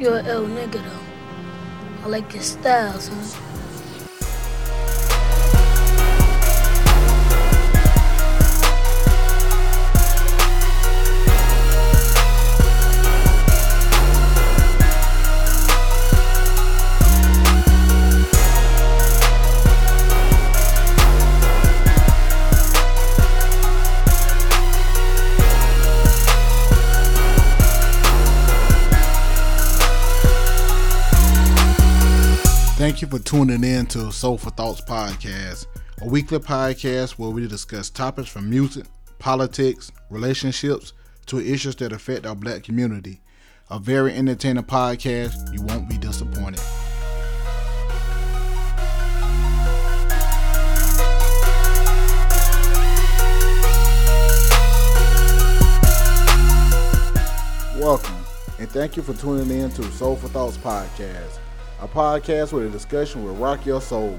You're an L nigga though. I like your style, son. Thank you for tuning in to Soulful Thoughts Podcast, a weekly podcast where we discuss topics from music, politics, relationships to issues that affect our black community. A very entertaining podcast. You won't be disappointed. Welcome, and thank you for tuning in to Soulful Thoughts Podcast a podcast where the discussion will rock your soul.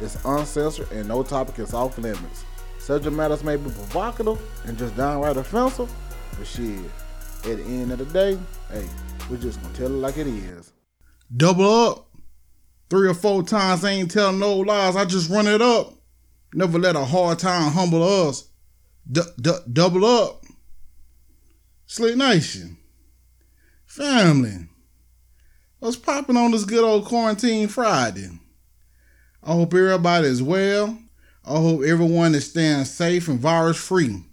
It's uncensored and no topic is off limits. Subject matters may be provocative and just downright offensive, but shit, at the end of the day, hey, we're just gonna tell it like it is. Double up. Three or four times ain't telling no lies, I just run it up. Never let a hard time humble us. D- d- double up. Slick Nation. Family. What's popping on this good old quarantine Friday? I hope everybody is well. I hope everyone is staying safe and virus free.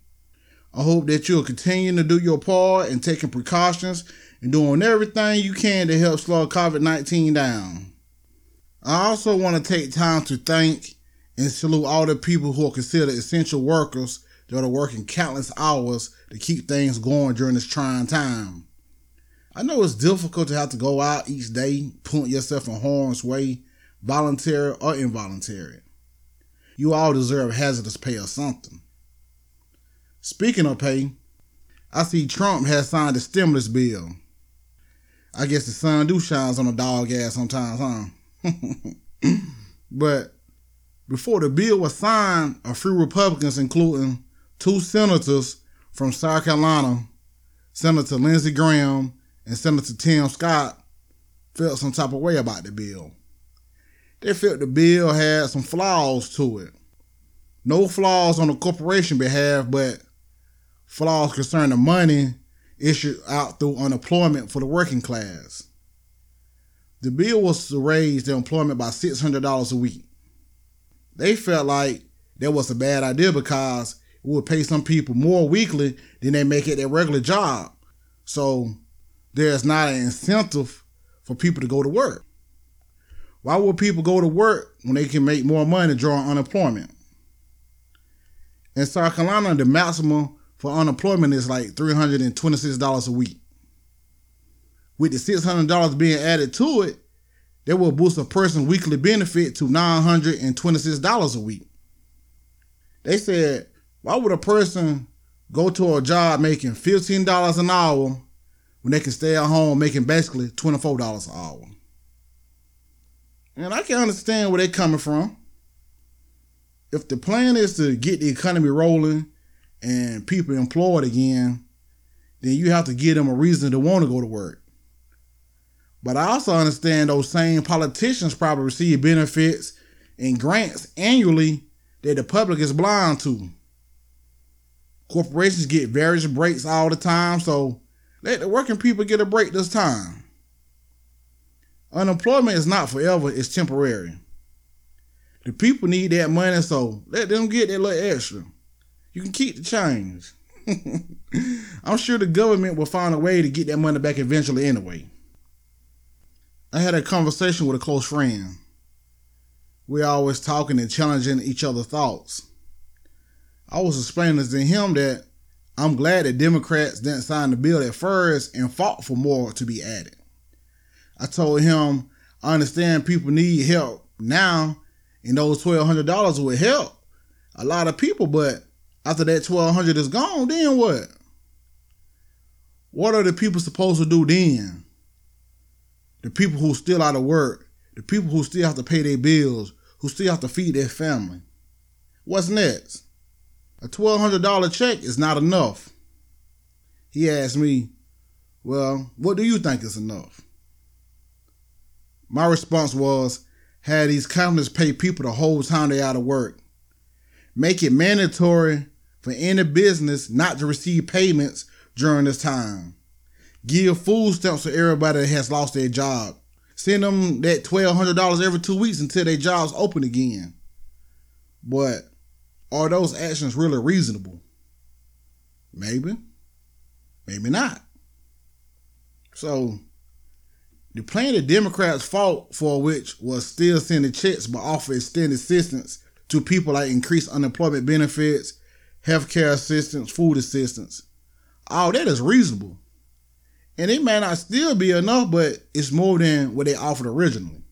I hope that you'll continue to do your part and taking precautions and doing everything you can to help slow COVID 19 down. I also want to take time to thank and salute all the people who are considered essential workers that are working countless hours to keep things going during this trying time. I know it's difficult to have to go out each day, putting yourself in harm's way, voluntary or involuntary. You all deserve hazardous pay or something. Speaking of pay, I see Trump has signed a stimulus bill. I guess the sun do shines on a dog ass sometimes, huh? but before the bill was signed, a few Republicans, including two senators from South Carolina, Senator Lindsey Graham and Senator Tim Scott felt some type of way about the bill. They felt the bill had some flaws to it. No flaws on the corporation behalf, but flaws concerning money issued out through unemployment for the working class. The bill was to raise the employment by $600 a week. They felt like that was a bad idea because it would pay some people more weekly than they make at their regular job. So there's not an incentive for people to go to work. Why would people go to work when they can make more money drawing unemployment? In South Carolina, the maximum for unemployment is like $326 a week. With the $600 being added to it, that will boost a person's weekly benefit to $926 a week. They said, why would a person go to a job making $15 an hour when they can stay at home making basically $24 an hour. And I can understand where they're coming from. If the plan is to get the economy rolling and people employed again, then you have to give them a reason to want to go to work. But I also understand those same politicians probably receive benefits and grants annually that the public is blind to. Corporations get various breaks all the time, so let the working people get a break this time. Unemployment is not forever, it's temporary. The people need that money, so let them get that little extra. You can keep the change. I'm sure the government will find a way to get that money back eventually anyway. I had a conversation with a close friend. We're always talking and challenging each other's thoughts. I was explaining to him that I'm glad that Democrats didn't sign the bill at first and fought for more to be added. I told him I understand people need help now, and those twelve hundred dollars would help a lot of people. But after that 1,200 is gone, then what? What are the people supposed to do then? The people who still out of work, the people who still have to pay their bills, who still have to feed their family. What's next? A $1,200 check is not enough. He asked me, Well, what do you think is enough? My response was, have these companies pay people the whole time they out of work. Make it mandatory for any business not to receive payments during this time. Give food stamps to everybody that has lost their job. Send them that $1,200 every two weeks until their jobs open again. But are those actions really reasonable? Maybe. Maybe not. So, the plan the Democrats fought for, which was still sending checks but offer extended assistance to people like increased unemployment benefits, healthcare assistance, food assistance, all that is reasonable. And it may not still be enough, but it's more than what they offered originally.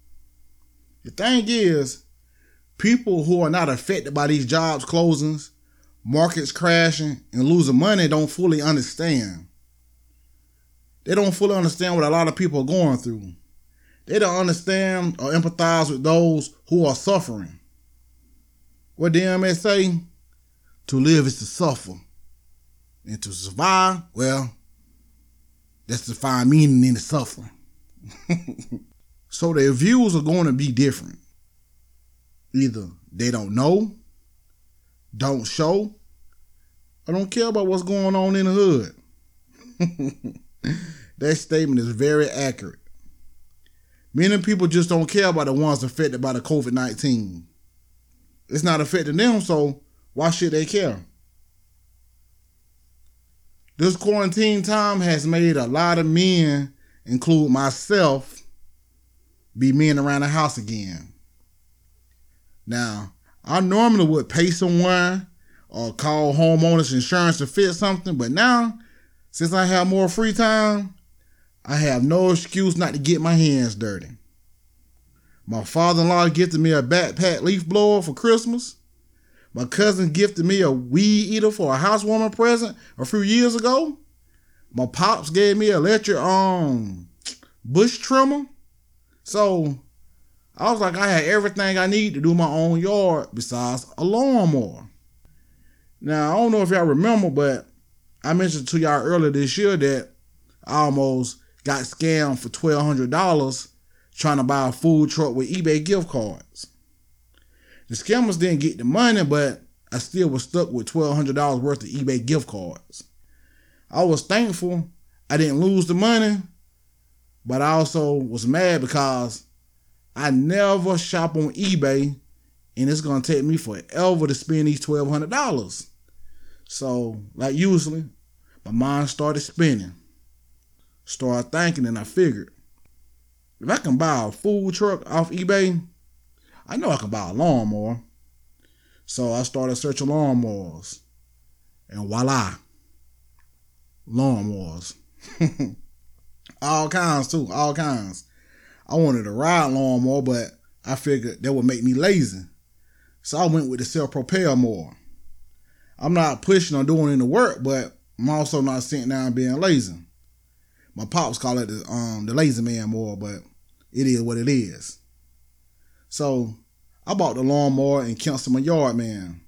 The thing is, people who are not affected by these jobs closings, markets crashing, and losing money don't fully understand. They don't fully understand what a lot of people are going through. They don't understand or empathize with those who are suffering. What DMX say? To live is to suffer. And to survive, well, that's to find meaning in the suffering. so their views are going to be different. Either they don't know, don't show, or don't care about what's going on in the hood. that statement is very accurate. Many people just don't care about the ones affected by the COVID 19. It's not affecting them, so why should they care? This quarantine time has made a lot of men, include myself, be men around the house again. Now, I normally would pay someone or call homeowners insurance to fix something, but now, since I have more free time, I have no excuse not to get my hands dirty. My father in law gifted me a backpack leaf blower for Christmas. My cousin gifted me a weed eater for a housewarming present a few years ago. My pops gave me an electric um bush trimmer. So I was like, I had everything I need to do my own yard besides a lawnmower. Now I don't know if y'all remember, but I mentioned to y'all earlier this year that I almost got scammed for twelve hundred dollars trying to buy a food truck with eBay gift cards. The scammers didn't get the money, but I still was stuck with $1,200 worth of eBay gift cards. I was thankful I didn't lose the money, but I also was mad because I never shop on eBay and it's to take me forever to spend these $1,200. So, like usually, my mind started spinning. Started thinking, and I figured if I can buy a food truck off eBay, I know I can buy a lawnmower. So I started searching lawnmowers. And voila. Lawnmowers. all kinds too, all kinds. I wanted a ride lawnmower, but I figured that would make me lazy. So I went with the self-propel mower. I'm not pushing or doing any work, but I'm also not sitting down being lazy. My pops call it the um the lazy man mower, but it is what it is. So I bought the lawnmower and canceled my yard man.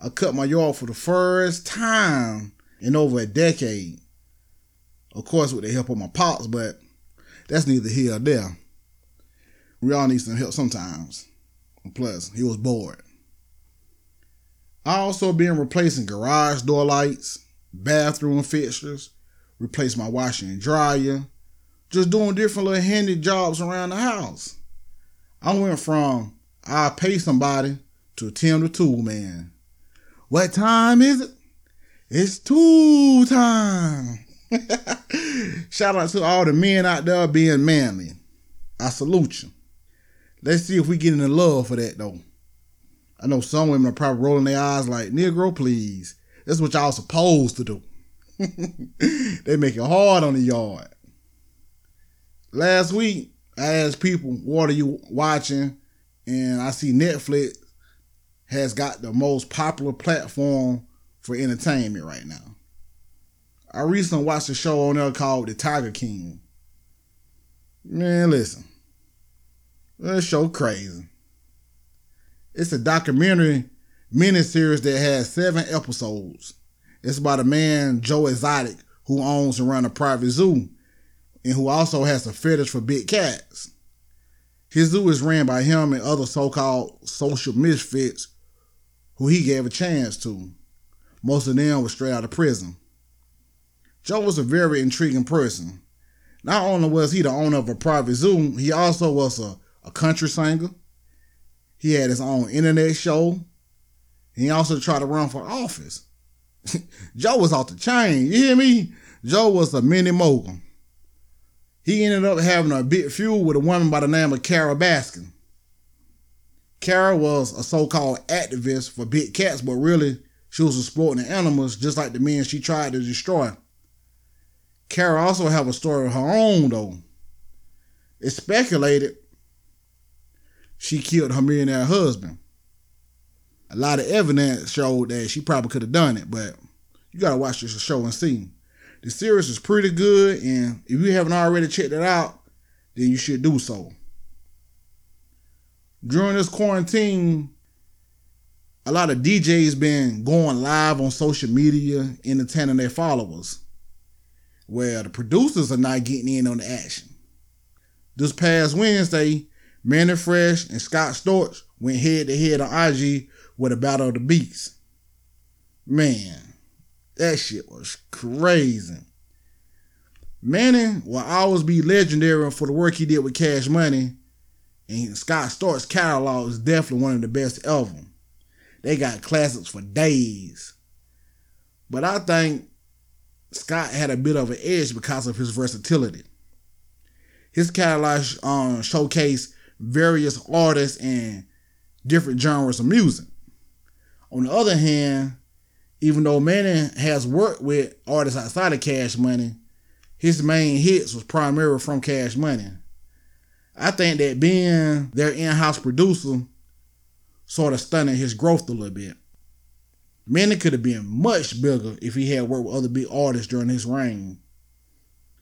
I cut my yard for the first time in over a decade. Of course, with the help of my pops, but that's neither here nor there. We all need some help sometimes. Plus, he was bored. I also been replacing garage door lights, bathroom fixtures, replaced my washer and dryer, just doing different little handy jobs around the house. I went from I pay somebody to Tim the Tool Man. What time is it? It's tool time. Shout out to all the men out there being manly. I salute you. Let's see if we get into love for that though. I know some women are probably rolling their eyes like, Negro, please. That's what y'all supposed to do. they make it hard on the yard. Last week, I asked people, what are you watching? And I see Netflix has got the most popular platform for entertainment right now. I recently watched a show on there called The Tiger King. Man, listen. That show crazy. It's a documentary miniseries that has seven episodes. It's about a man, Joe Exotic, who owns and runs a private zoo and who also has a fetish for big cats. His zoo is ran by him and other so called social misfits who he gave a chance to. Most of them were straight out of prison. Joe was a very intriguing person. Not only was he the owner of a private zoo, he also was a, a country singer. He had his own internet show. He also tried to run for office. Joe was off the chain. You hear me? Joe was a mini mogul. He ended up having a big feud with a woman by the name of Carole Baskin. Carole was a so-called activist for big cats, but really she was exploiting the animals just like the men she tried to destroy. Carole also have a story of her own though. It's speculated she killed her millionaire husband. A lot of evidence showed that she probably could have done it, but you gotta watch this show and see. The series is pretty good, and if you haven't already checked it out, then you should do so. During this quarantine, a lot of DJs been going live on social media, entertaining their followers. Where the producers are not getting in on the action. This past Wednesday, Mannie Fresh and Scott Storch went head to head on IG with a battle of the beats. Man, that shit was crazy. Mannie will always be legendary for the work he did with Cash Money, and Scott Storch's catalog is definitely one of the best ever. They got classics for days. But I think Scott had a bit of an edge because of his versatility. His catalog um, showcased various artists and different genres of music. On the other hand, even though Mannie has worked with artists outside of Cash Money, his main hits was primarily from Cash Money. I think that being their in-house producer sort of stunted his growth a little bit. Mannie could have been much bigger if he had worked with other big artists during his reign.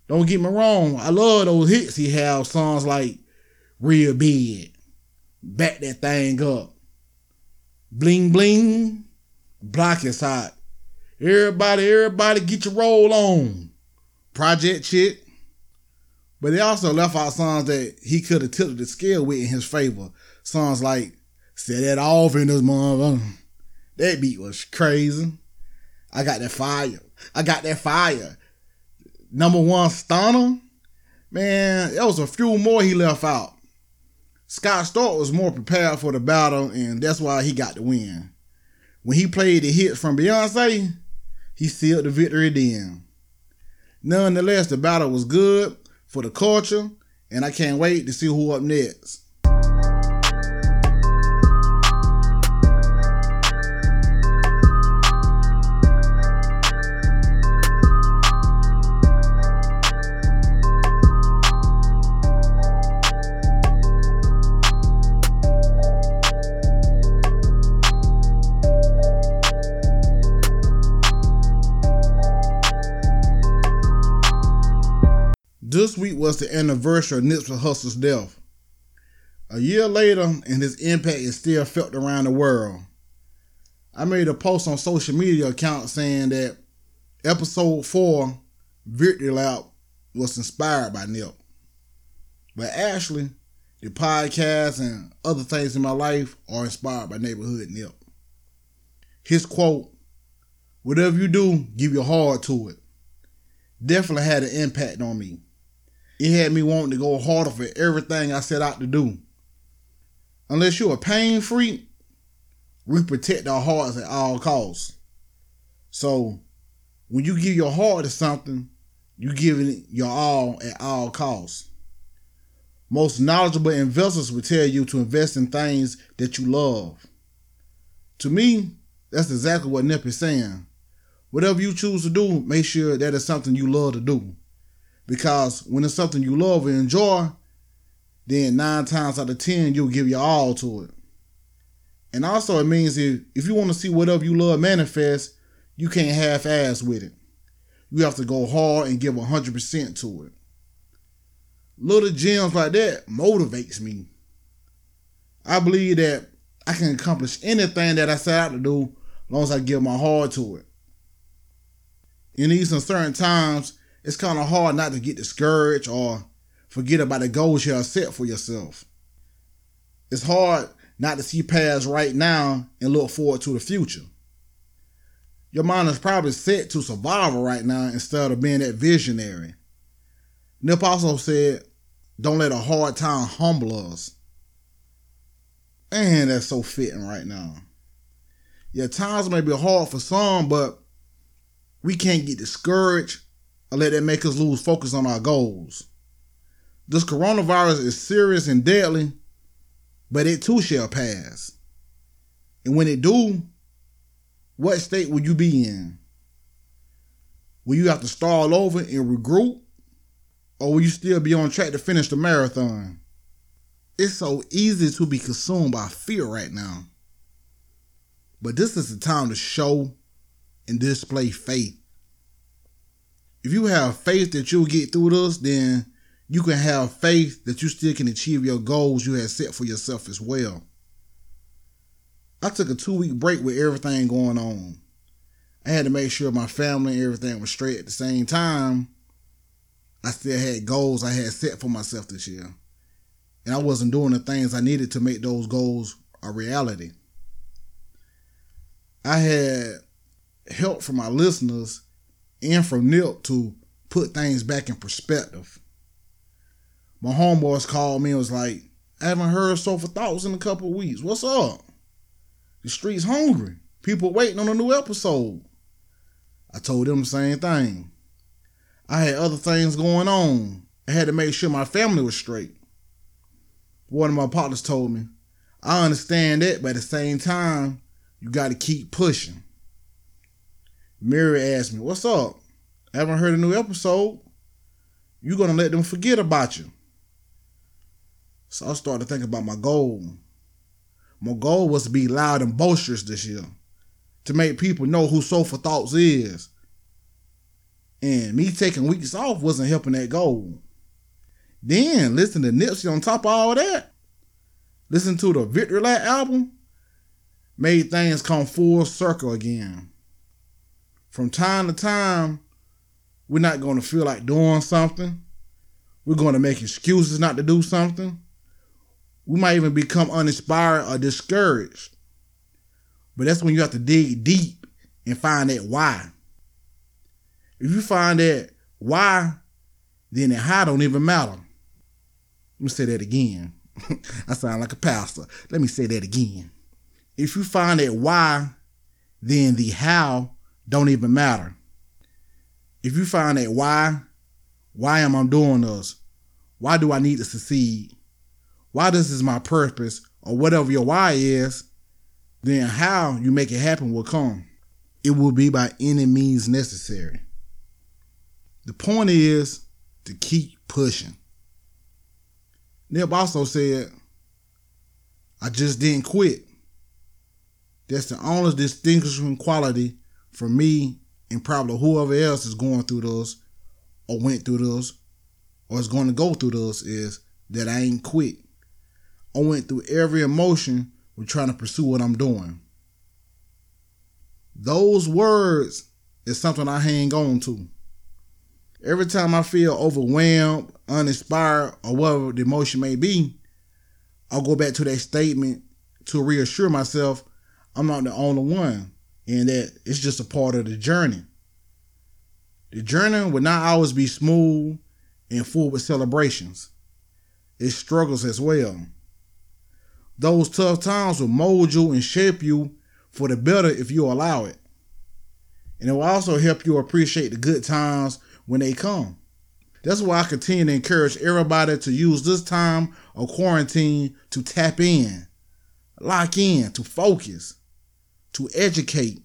Don't get me wrong, I love those hits he had, songs like Real Big, Back That Thing Up, Bling Bling, Block is Hot, Everybody, everybody get your roll on, Project Chick. But he also left out songs that he could have tilted the scale with in his favor. Songs like Set It Off in this motherfucker. That beat was crazy. I got that fire. I got that fire. Number one stunner. Man, there was a few more he left out. Scott Storch was more prepared for the battle, and that's why he got the win. When he played the hits from Beyonce, he sealed the victory then. Nonetheless, the battle was good for the culture, and I can't wait to see who up next. Was the anniversary of Nipsey Hussle's death. A year later, and his impact is still felt around the world. I made a post on social media account saying that episode 4, Victory Lap, was inspired by Nip. But actually, the podcast and other things in my life are inspired by Neighborhood Nip. His quote, whatever you do, give your heart to it, definitely had an impact on me it had me wanting to go harder for everything I set out to do. Unless you're a pain freak, we protect our hearts at all costs. So when you give your heart to something, you're giving it your all at all costs. Most knowledgeable investors will tell you to invest in things that you love. To me, that's exactly what Nip is saying. Whatever you choose to do, make sure that is something you love to do. Because when it's something you love and enjoy, then nine times out of ten, you'll give your all to it. And also, it means if, if you want to see whatever you love manifest, you can't half ass with it. You have to go hard and give 100% to it. Little gems like that motivates me. I believe that I can accomplish anything that I set out to do as long as I give my heart to it. In these uncertain times, it's kind of hard not to get discouraged or forget about the goals you have set for yourself. It's hard not to see past right now and look forward to the future. Your mind is probably set to survival right now instead of being that visionary. Nip also said, Don't let a hard time humble us. Man, that's so fitting right now. Yeah, times may be hard for some, but we can't get discouraged or let that make us lose focus on our goals. This coronavirus is serious and deadly, but it too shall pass. And when it do, what state will you be in? Will you have to start all over and regroup? Or will you still be on track to finish the marathon? It's so easy to be consumed by fear right now. But this is the time to show and display faith. If you have faith that you'll get through this, then you can have faith that you still can achieve your goals you have set for yourself as well. I took a two week break with everything going on. I had to make sure my family and everything was straight at the same time. I still had goals I had set for myself this year. And I wasn't doing the things I needed to make those goals a reality. I had help from my listeners and from Nip to put things back in perspective. My homeboys called me and was like, I haven't heard Soulful Thoughts in a couple weeks. What's up? The streets hungry. People waiting on a new episode. I told them the same thing. I had other things going on. I had to make sure my family was straight. One of my partners told me, I understand that, but at the same time, you got to keep pushing. Mary asked me, What's up? Haven't heard a new episode. You're going to let them forget about you. So I started to think about my goal. My goal was to be loud and boisterous this year, to make people know who Soulful Thoughts is. And me taking weeks off wasn't helping that goal. Then listen to Nipsey on top of all that. Listen to the Victory Lap album. Made things come full circle again. From time to time, we're not going to feel like doing something. We're going to make excuses not to do something. We might even become uninspired or discouraged. But that's when you have to dig deep and find that why. If you find that why, then the how don't even matter. Let me say that again. I sound like a pastor. Let me say that again. If you find that why, then the how don't even matter. If you find that why, why am I doing this? Why do I need to succeed? Why this is my purpose, or whatever your why is, then how you make it happen will come. It will be by any means necessary. The point is to keep pushing. Nip also said, I just didn't quit. That's the only distinguishing quality for me and probably whoever else is going through those or went through those or is going to go through those is that I ain't quit. I went through every emotion with trying to pursue what I'm doing. Those words is something I hang on to. Every time I feel overwhelmed, uninspired, or whatever the emotion may be, I'll go back to that statement to reassure myself I'm not the only one and that it's just a part of the journey. The journey will not always be smooth and full with celebrations. It struggles as well. Those tough times will mold you and shape you for the better if you allow it. And it will also help you appreciate the good times when they come. That's why I continue to encourage everybody to use this time of quarantine to tap in, lock in, to focus, to educate,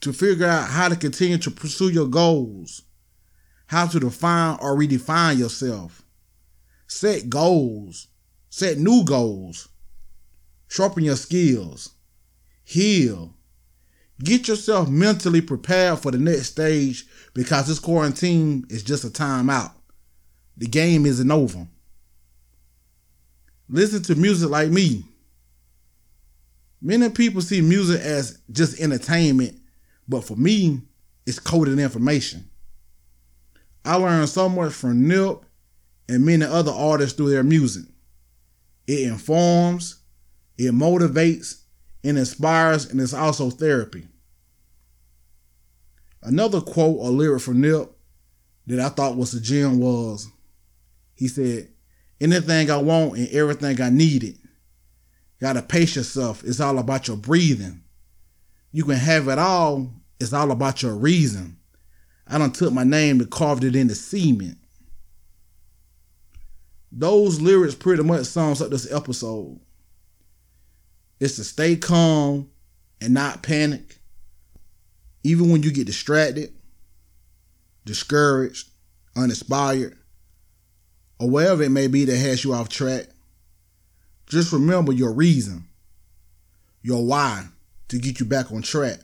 to figure out how to continue to pursue your goals, how to define or redefine yourself. Set goals, set new goals, sharpen your skills, heal. Get yourself mentally prepared for the next stage because this quarantine is just a timeout. The game isn't over. Listen to music like me. Many people see music as just entertainment, but for me, it's coded information. I learned so much from Nip and many other artists through their music. It informs, It motivates and inspires, and it's also therapy. Another quote or lyric from Nip that I thought was a gem was he said, Anything I want and everything I needed. Gotta pace yourself. It's all about your breathing. You can have it all. It's all about your reason. I done took my name and carved it into cement. Those lyrics pretty much sums up this episode. It's to stay calm and not panic. Even when you get distracted, discouraged, uninspired, or whatever it may be that has you off track, just remember your reason, your why to get you back on track,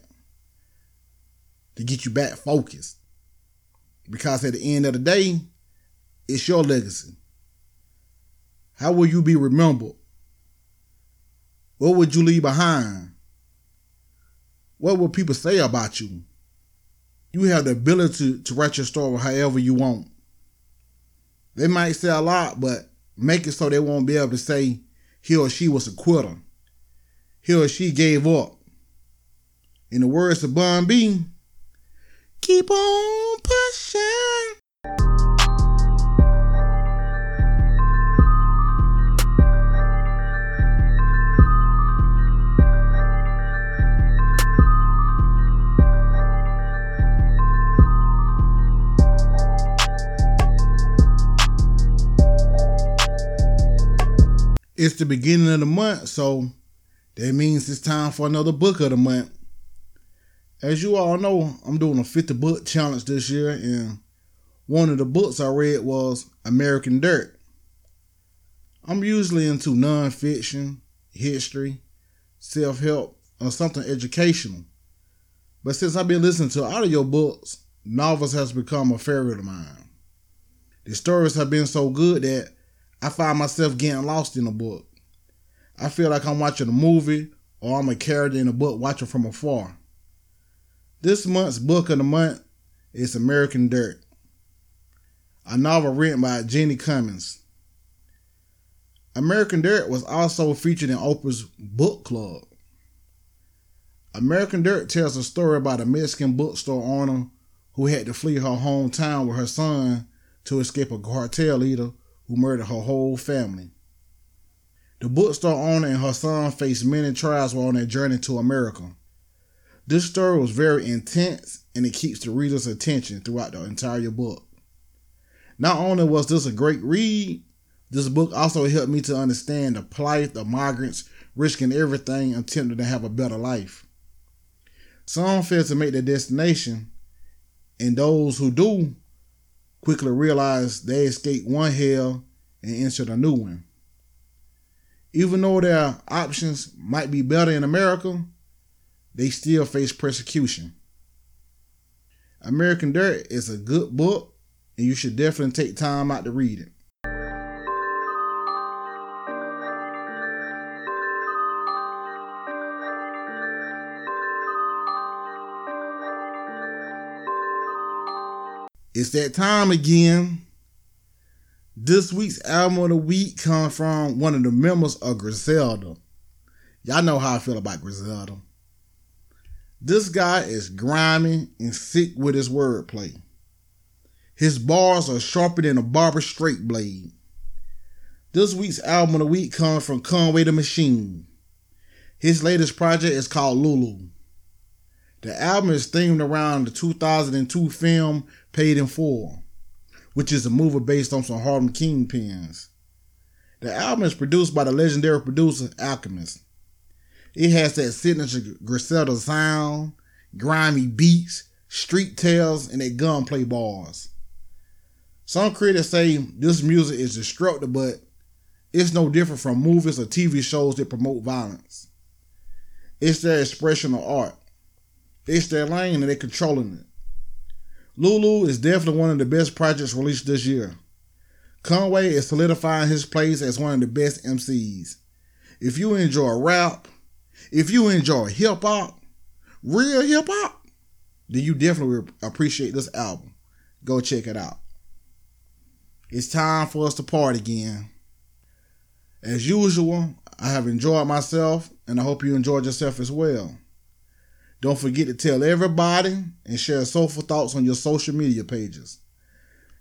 to get you back focused. Because at the end of the day, it's your legacy. How will you be remembered? What would you leave behind? What will people say about you? You have the ability to, to write your story however you want. They might say a lot, but make it so they won't be able to say he or she was a quitter. He or she gave up. In the words of Bun B, keep on pushing. It's the beginning of the month, so that means it's time for another book of the month. As you all know, I'm doing a 50 book challenge this year, and one of the books I read was American Dirt. I'm usually into nonfiction, history, self help, or something educational. But since I've been listening to audiobooks, novels has become a favorite of mine. The stories have been so good that I find myself getting lost in a book. I feel like I'm watching a movie or I'm a character in a book watching from afar. This month's book of the month is American Dirt, a novel written by Jeanine Cummins. American Dirt was also featured in Oprah's book club. American Dirt tells a story about a Mexican bookstore owner who had to flee her hometown with her son to escape a cartel leader who murdered her whole family. The bookstore owner and her son faced many trials while on their journey to America. This story was very intense and it keeps the reader's attention throughout the entire book. Not only was this a great read, this book also helped me to understand the plight of migrants risking everything attempting to have a better life. Some fail to make their destination, and those who do quickly realize they escaped one hell and entered a new one. Even though their options might be better in America, they still face persecution. American Dirt is a good book, and you should definitely take time out to read it. It's that time again. This week's album of the week comes from one of the members of Griselda. Y'all know how I feel about Griselda. This guy is grimy and sick with his wordplay. His bars are sharper than a barber straight blade. This week's album of the week comes from Conway the Machine. His latest project is called Lulu. The album is themed around the 2002 film Paid in Full, which is a movie based on some Harlem kingpins. The album is produced by the legendary producer Alchemist. It has that signature Griselda sound, grimy beats, street tales, and that gunplay bars. Some critics say this music is destructive, but it's no different from movies or TV shows that promote violence. It's their expression of art. It's their lane and they're controlling it. Lulu is definitely one of the best projects released this year. Conway is solidifying his place as one of the best MCs. If you enjoy rap, if you enjoy hip hop, real hip hop, then you definitely appreciate this album. Go check it out. It's time for us to part again. As usual, I have enjoyed myself, and I hope you enjoyed yourself as well. Don't forget to tell everybody and share soulful thoughts on your social media pages.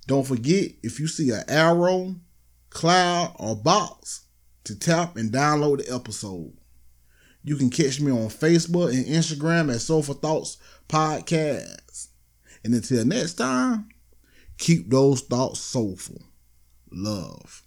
Don't forget if you see an arrow, cloud, or box to tap and download the episode. You can catch me on Facebook and Instagram at Soulful Thoughts Podcast. And until next time, keep those thoughts soulful. Love.